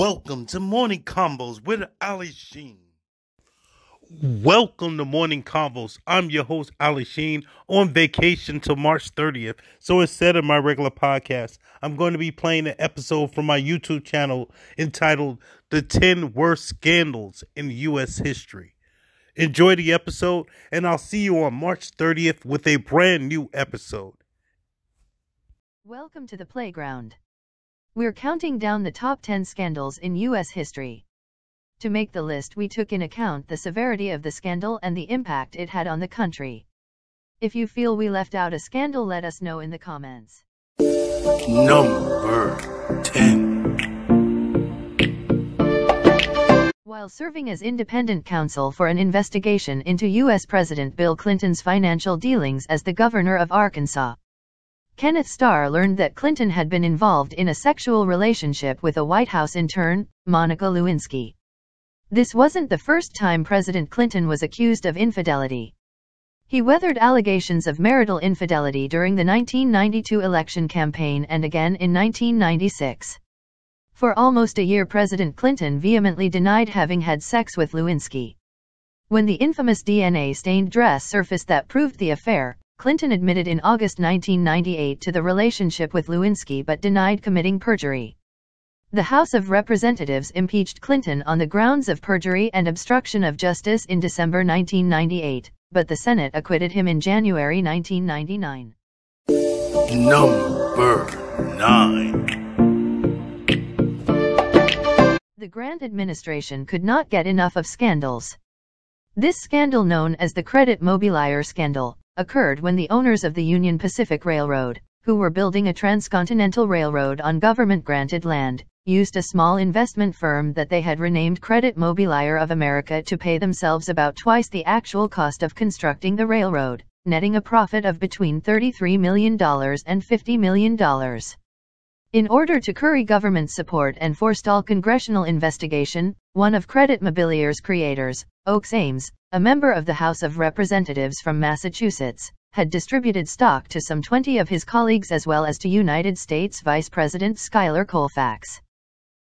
Welcome to Morning Convos with Ali Sheen. Welcome to Morning Convos. I'm your host, Ali Sheen, on vacation till March 30th. So instead of my regular podcast, I'm going to be playing an episode from my YouTube channel entitled The 10 Worst Scandals in U.S. History. Enjoy the episode, and I'll see you on March 30th with a brand new episode. Welcome to the playground. We're counting down the top 10 scandals in U.S. history. To make the list, we took in account the severity of the scandal and the impact it had on the country. If you feel we left out a scandal, let us know in the comments. Number 10. While serving as independent counsel for an investigation into U.S. President Bill Clinton's financial dealings as the governor of Arkansas, Kenneth Starr learned that Clinton had been involved in a sexual relationship with a White House intern, Monica Lewinsky. This wasn't the first time President Clinton was accused of infidelity. He weathered allegations of marital infidelity during the 1992 election campaign and again in 1996. For almost a year President Clinton vehemently denied having had sex with Lewinsky. When the infamous DNA-stained dress surfaced that proved the affair, Clinton admitted in August 1998 to the relationship with Lewinsky but denied committing perjury. The House of Representatives impeached Clinton on the grounds of perjury and obstruction of justice in December 1998, but the Senate acquitted him in January 1999. Number 9. The Grant administration could not get enough of scandals. This scandal known as the Credit Mobilier scandal, occurred when the owners of the Union Pacific Railroad, who were building a transcontinental railroad on government-granted land, used a small investment firm that they had renamed Credit Mobilier of America to pay themselves about twice the actual cost of constructing the railroad, netting a profit of between $33 million and $50 million. In order to curry government support and forestall congressional investigation, one of Credit Mobilier's creators, Oakes Ames, a member of the House of Representatives from Massachusetts, had distributed stock to some 20 of his colleagues as well as to United States Vice President Schuyler Colfax.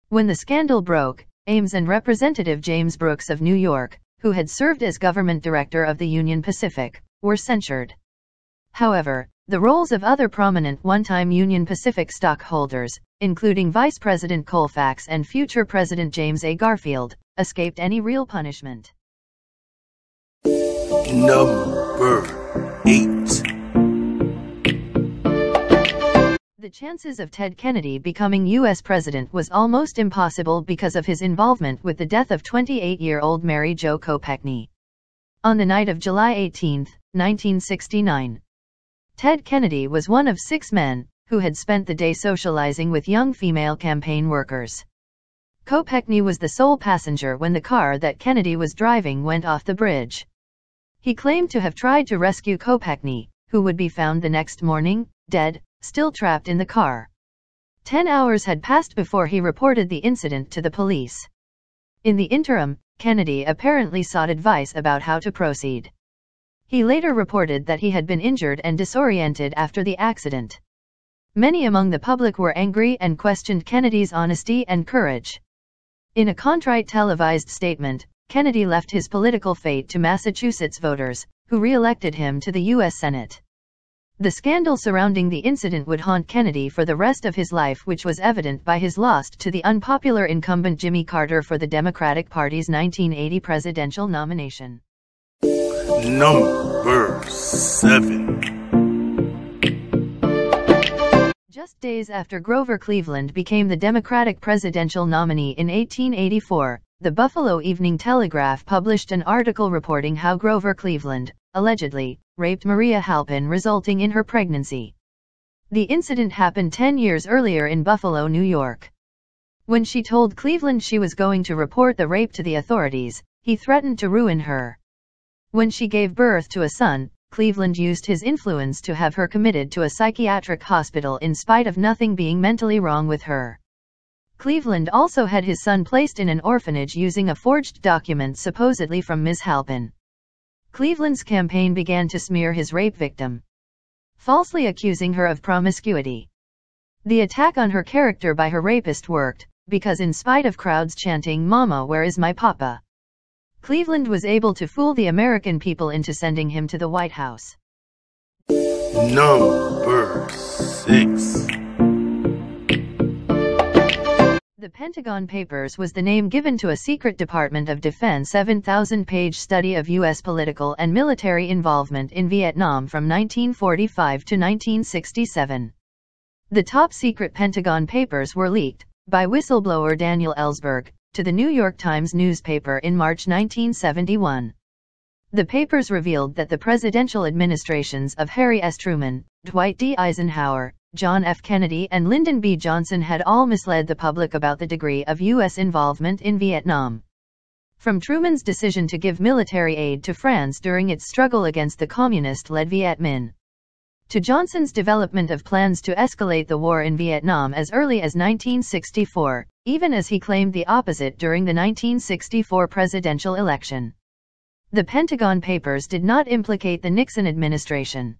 When the scandal broke, Ames and Representative James Brooks of New York, who had served as government director of the Union Pacific, were censured. However, the roles of other prominent one-time Union Pacific stockholders, including Vice President Colfax and future President James A. Garfield, escaped any real punishment. Number 8. The chances of Ted Kennedy becoming U.S. President was almost impossible because of his involvement with the death of 28-year-old Mary Jo Kopechne. On the night of July 18, 1969, Ted Kennedy was one of six men who had spent the day socializing with young female campaign workers. Kopechne was the sole passenger when the car that Kennedy was driving went off the bridge. He claimed to have tried to rescue Kopechne, who would be found the next morning, dead, still trapped in the car. Ten hours had passed before he reported the incident to the police. In the interim, Kennedy apparently sought advice about how to proceed. He later reported that he had been injured and disoriented after the accident. Many among the public were angry and questioned Kennedy's honesty and courage. In a contrite televised statement, Kennedy left his political fate to Massachusetts voters, who re-elected him to the U.S. Senate. The scandal surrounding the incident would haunt Kennedy for the rest of his life which was evident by his loss to the unpopular incumbent Jimmy Carter for the Democratic Party's 1980 presidential nomination. Number 7. Just days after Grover Cleveland became the Democratic presidential nominee in 1884, the Buffalo Evening Telegraph published an article reporting how Grover Cleveland, allegedly, raped Maria Halpin resulting in her pregnancy. The incident happened 10 years earlier in Buffalo, New York. When she told Cleveland she was going to report the rape to the authorities, he threatened to ruin her. When she gave birth to a son, Cleveland used his influence to have her committed to a psychiatric hospital in spite of nothing being mentally wrong with her. Cleveland also had his son placed in an orphanage using a forged document supposedly from Ms. Halpin. Cleveland's campaign began to smear his rape victim, falsely accusing her of promiscuity. The attack on her character by her rapist worked, because in spite of crowds chanting Mama where is my papa? Cleveland was able to fool the American people into sending him to the White House. Number 6 The Pentagon Papers was the name given to a secret Department of Defense 7,000-page study of U.S. political and military involvement in Vietnam from 1945 to 1967. The top-secret Pentagon Papers were leaked, by whistleblower Daniel Ellsberg, to the New York Times newspaper in March 1971. The papers revealed that the presidential administrations of Harry S. Truman, Dwight D. Eisenhower, John F. Kennedy and Lyndon B. Johnson had all misled the public about the degree of U.S. involvement in Vietnam. From Truman's decision to give military aid to France during its struggle against the communist-led Viet Minh, to Johnson's development of plans to escalate the war in Vietnam as early as 1964, even as he claimed the opposite during the 1964 presidential election. The Pentagon Papers did not implicate the Nixon administration.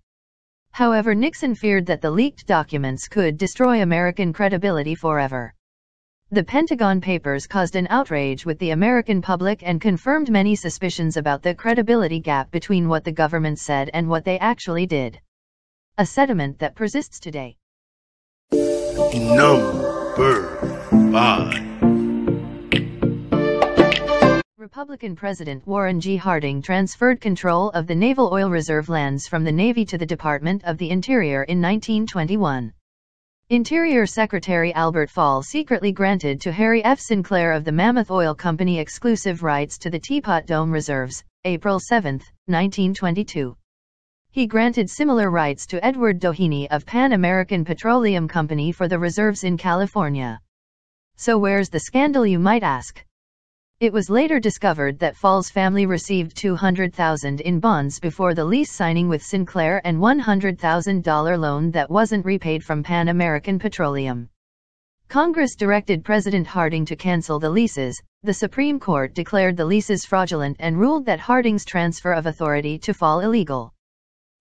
However Nixon feared that the leaked documents could destroy American credibility forever. The Pentagon Papers caused an outrage with the American public and confirmed many suspicions about the credibility gap between what the government said and what they actually did. A sentiment that persists today. Number 5 Republican President Warren G. Harding transferred control of the naval oil reserve lands from the Navy to the Department of the Interior in 1921. Interior Secretary Albert Fall secretly granted to Harry F. Sinclair of the Mammoth Oil Company exclusive rights to the Teapot Dome reserves, April 7, 1922. He granted similar rights to Edward Doheny of Pan American Petroleum Company for the reserves in California. So where's the scandal you might ask? It was later discovered that Fall's family received 200,000 in bonds before the lease signing with Sinclair and $100,000 loan that wasn't repaid from Pan American Petroleum. Congress directed President Harding to cancel the leases. The Supreme Court declared the leases fraudulent and ruled that Harding's transfer of authority to Fall illegal.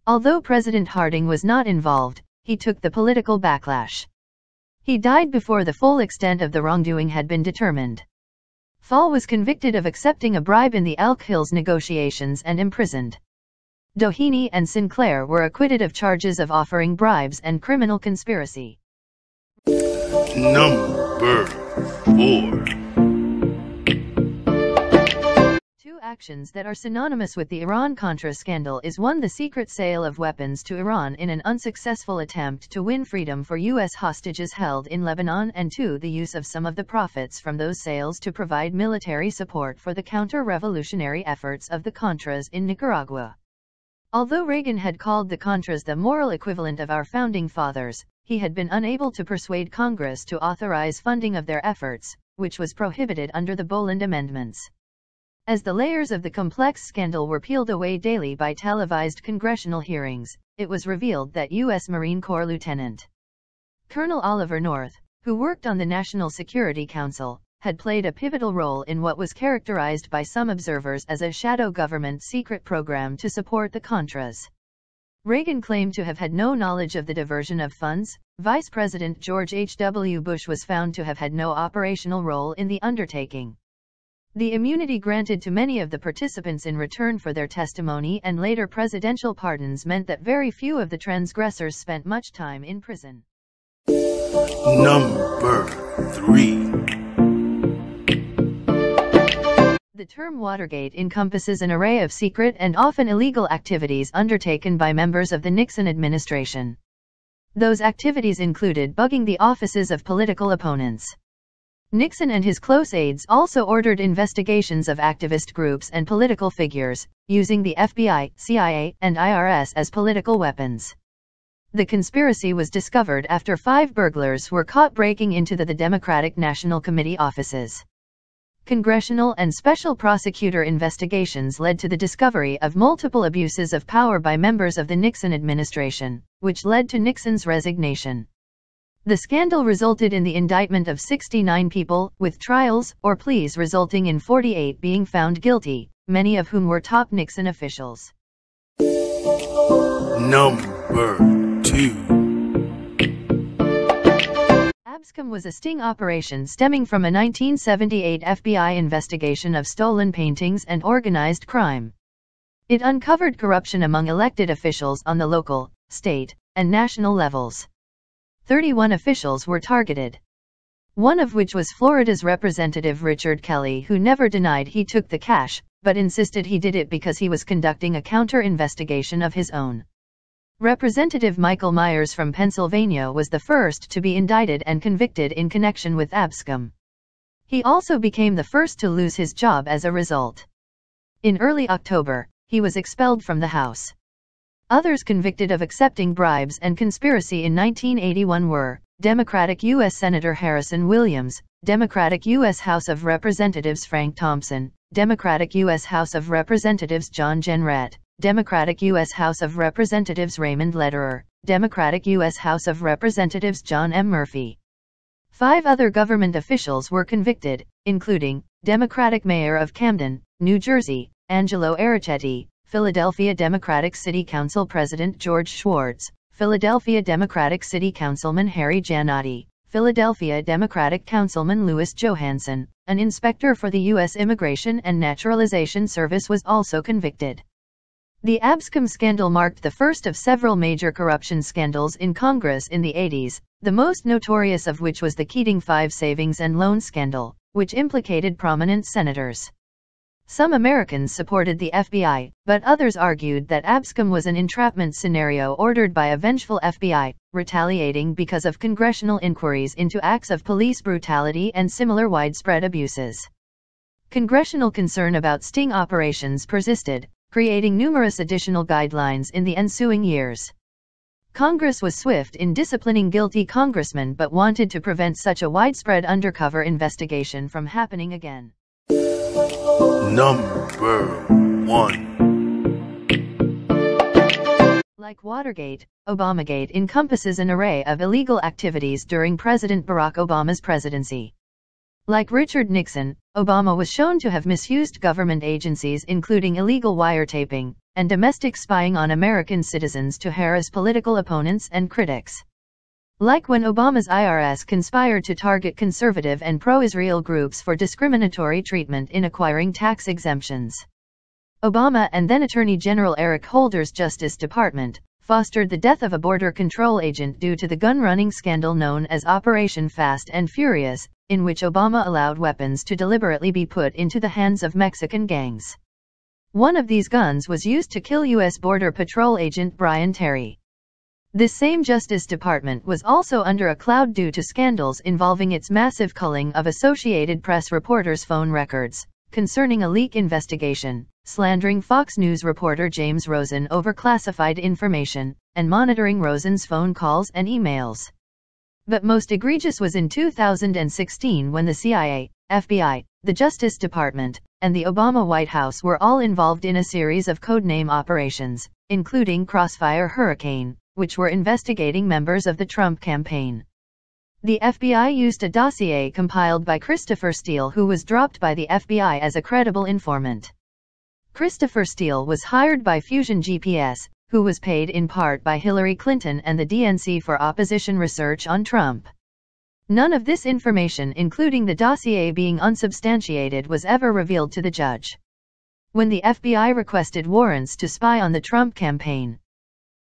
Although President Harding was not involved, he took the political backlash. He died before the full extent of the wrongdoing had been determined. Fall was convicted of accepting a bribe in the Elk Hills negotiations and imprisoned. Doheny and Sinclair were acquitted of charges of offering bribes and criminal conspiracy. Number 4 actions that are synonymous with the Iran-Contra scandal is one the secret sale of weapons to Iran in an unsuccessful attempt to win freedom for U.S. hostages held in Lebanon and two the use of some of the profits from those sales to provide military support for the counter-revolutionary efforts of the Contras in Nicaragua. Although Reagan had called the Contras the moral equivalent of our founding fathers, he had been unable to persuade Congress to authorize funding of their efforts, which was prohibited under the Boland Amendments. As the layers of the complex scandal were peeled away daily by televised congressional hearings, it was revealed that U.S. Marine Corps Lieutenant Colonel Oliver North, who worked on the National Security Council, had played a pivotal role in what was characterized by some observers as a shadow government secret program to support the Contras. Reagan claimed to have had no knowledge of the diversion of funds. Vice President George H.W. Bush was found to have had no operational role in the undertaking. The immunity granted to many of the participants in return for their testimony and later presidential pardons meant that very few of the transgressors spent much time in prison. Number 3 The term Watergate encompasses an array of secret and often illegal activities undertaken by members of the Nixon administration. Those activities included bugging the offices of political opponents. Nixon and his close aides also ordered investigations of activist groups and political figures, using the FBI, CIA, and IRS as political weapons. The conspiracy was discovered after five burglars were caught breaking into the, the Democratic National Committee offices. Congressional and special prosecutor investigations led to the discovery of multiple abuses of power by members of the Nixon administration, which led to Nixon's resignation. The scandal resulted in the indictment of 69 people, with trials or pleas resulting in 48 being found guilty, many of whom were top Nixon officials. Number 2 Abscam was a sting operation stemming from a 1978 FBI investigation of stolen paintings and organized crime. It uncovered corruption among elected officials on the local, state, and national levels. 31 officials were targeted. One of which was Florida's Representative Richard Kelly who never denied he took the cash, but insisted he did it because he was conducting a counter-investigation of his own. Representative Michael Myers from Pennsylvania was the first to be indicted and convicted in connection with Abscam. He also became the first to lose his job as a result. In early October, he was expelled from the House. Others convicted of accepting bribes and conspiracy in 1981 were Democratic U.S. Senator Harrison Williams, Democratic U.S. House of Representatives Frank Thompson, Democratic U.S. House of Representatives John Jenrette, Democratic U.S. House of Representatives Raymond Lederer, Democratic U.S. House of Representatives John M. Murphy. Five other government officials were convicted, including Democratic Mayor of Camden, New Jersey, Angelo Errichetti, Philadelphia Democratic City Council President George Schwartz, Philadelphia Democratic City Councilman Harry Jannotti, Philadelphia Democratic Councilman Louis Johanson, an inspector for the U.S. Immigration and Naturalization Service was also convicted. The Abscam scandal marked the first of several major corruption scandals in Congress in the 80s, the most notorious of which was the Keating Five savings and loan scandal, which implicated prominent senators. Some Americans supported the FBI, but others argued that Abscam was an entrapment scenario ordered by a vengeful FBI, retaliating because of congressional inquiries into acts of police brutality and similar widespread abuses. Congressional concern about sting operations persisted, creating numerous additional guidelines in the ensuing years. Congress was swift in disciplining guilty congressmen but wanted to prevent such a widespread undercover investigation from happening again. Number one. Like Watergate, Obamagate encompasses an array of illegal activities during President Barack Obama's presidency. Like Richard Nixon, Obama was shown to have misused government agencies including illegal wiretaping and domestic spying on American citizens to harass political opponents and critics. Like when Obama's IRS conspired to target conservative and pro-Israel groups for discriminatory treatment in acquiring tax exemptions. Obama and then Attorney General Eric Holder's Justice Department fostered the death of a border control agent due to the gun-running scandal known as Operation Fast and Furious, in which Obama allowed weapons to deliberately be put into the hands of Mexican gangs. One of these guns was used to kill U.S. Border Patrol agent Brian Terry. This same Justice Department was also under a cloud due to scandals involving its massive culling of Associated Press reporters' phone records, concerning a leak investigation, slandering Fox News reporter James Rosen over classified information, and monitoring Rosen's phone calls and emails. But most egregious was in 2016 when the CIA, FBI, the Justice Department, and the Obama White House were all involved in a series of codename operations, including Crossfire Hurricane, which were investigating members of the Trump campaign. The FBI used a dossier compiled by Christopher Steele who was dropped by the FBI as a credible informant. Christopher Steele was hired by Fusion GPS, who was paid in part by Hillary Clinton and the DNC for opposition research on Trump. None of this information including the dossier being unsubstantiated was ever revealed to the judge. When the FBI requested warrants to spy on the Trump campaign,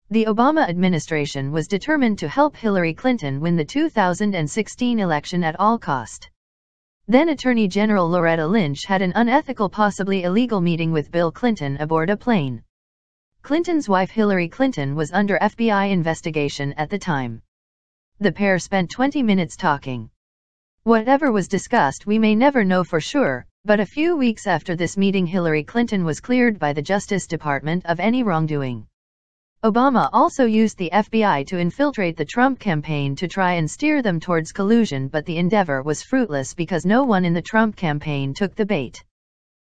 the Obama administration was determined to help Hillary Clinton win the 2016 election at all cost. Then Attorney General Loretta Lynch had an unethical possibly illegal meeting with Bill Clinton aboard a plane. Clinton's wife Hillary Clinton was under FBI investigation at the time. The pair spent 20 minutes talking. Whatever was discussed we may never know for sure, but a few weeks after this meeting Hillary Clinton was cleared by the Justice Department of any wrongdoing. Obama also used the FBI to infiltrate the Trump campaign to try and steer them towards collusion but the endeavor was fruitless because no one in the Trump campaign took the bait.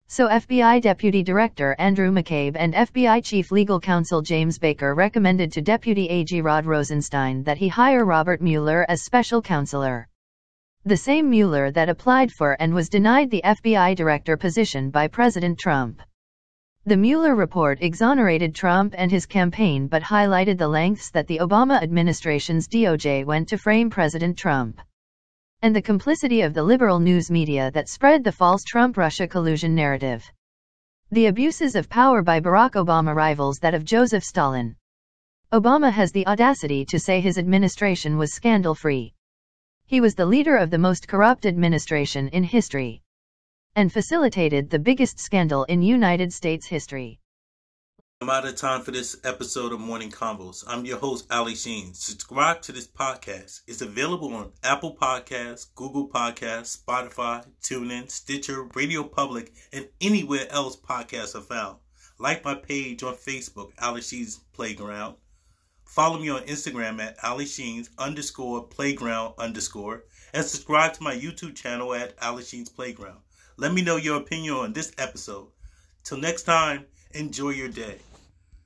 So FBI Deputy Director Andrew McCabe and FBI Chief Legal Counsel James Baker recommended to Deputy AG Rod Rosenstein that he hire Robert Mueller as special counselor. The same Mueller that applied for and was denied the FBI director position by President Trump. The Mueller report exonerated Trump and his campaign but highlighted the lengths that the Obama administration's DOJ went to frame President Trump. and the complicity of the liberal news media that spread the false Trump-Russia collusion narrative. The abuses of power by Barack Obama rivals that of Joseph Stalin. Obama has the audacity to say his administration was scandal-free. He was the leader of the most corrupt administration in history and facilitated the biggest scandal in United States history. I'm out of time for this episode of Morning Convos. I'm your host, Ali Sheen. Subscribe to this podcast. It's available on Apple Podcasts, Google Podcasts, Spotify, TuneIn, Stitcher, Radio Public, and anywhere else podcasts are found. Like my page on Facebook, Ali Sheen's Playground. Follow me on Instagram at Ali Sheen's underscore playground underscore. And subscribe to my YouTube channel at Ali Sheen's Playground. Let me know your opinion on this episode. Till next time, enjoy your day.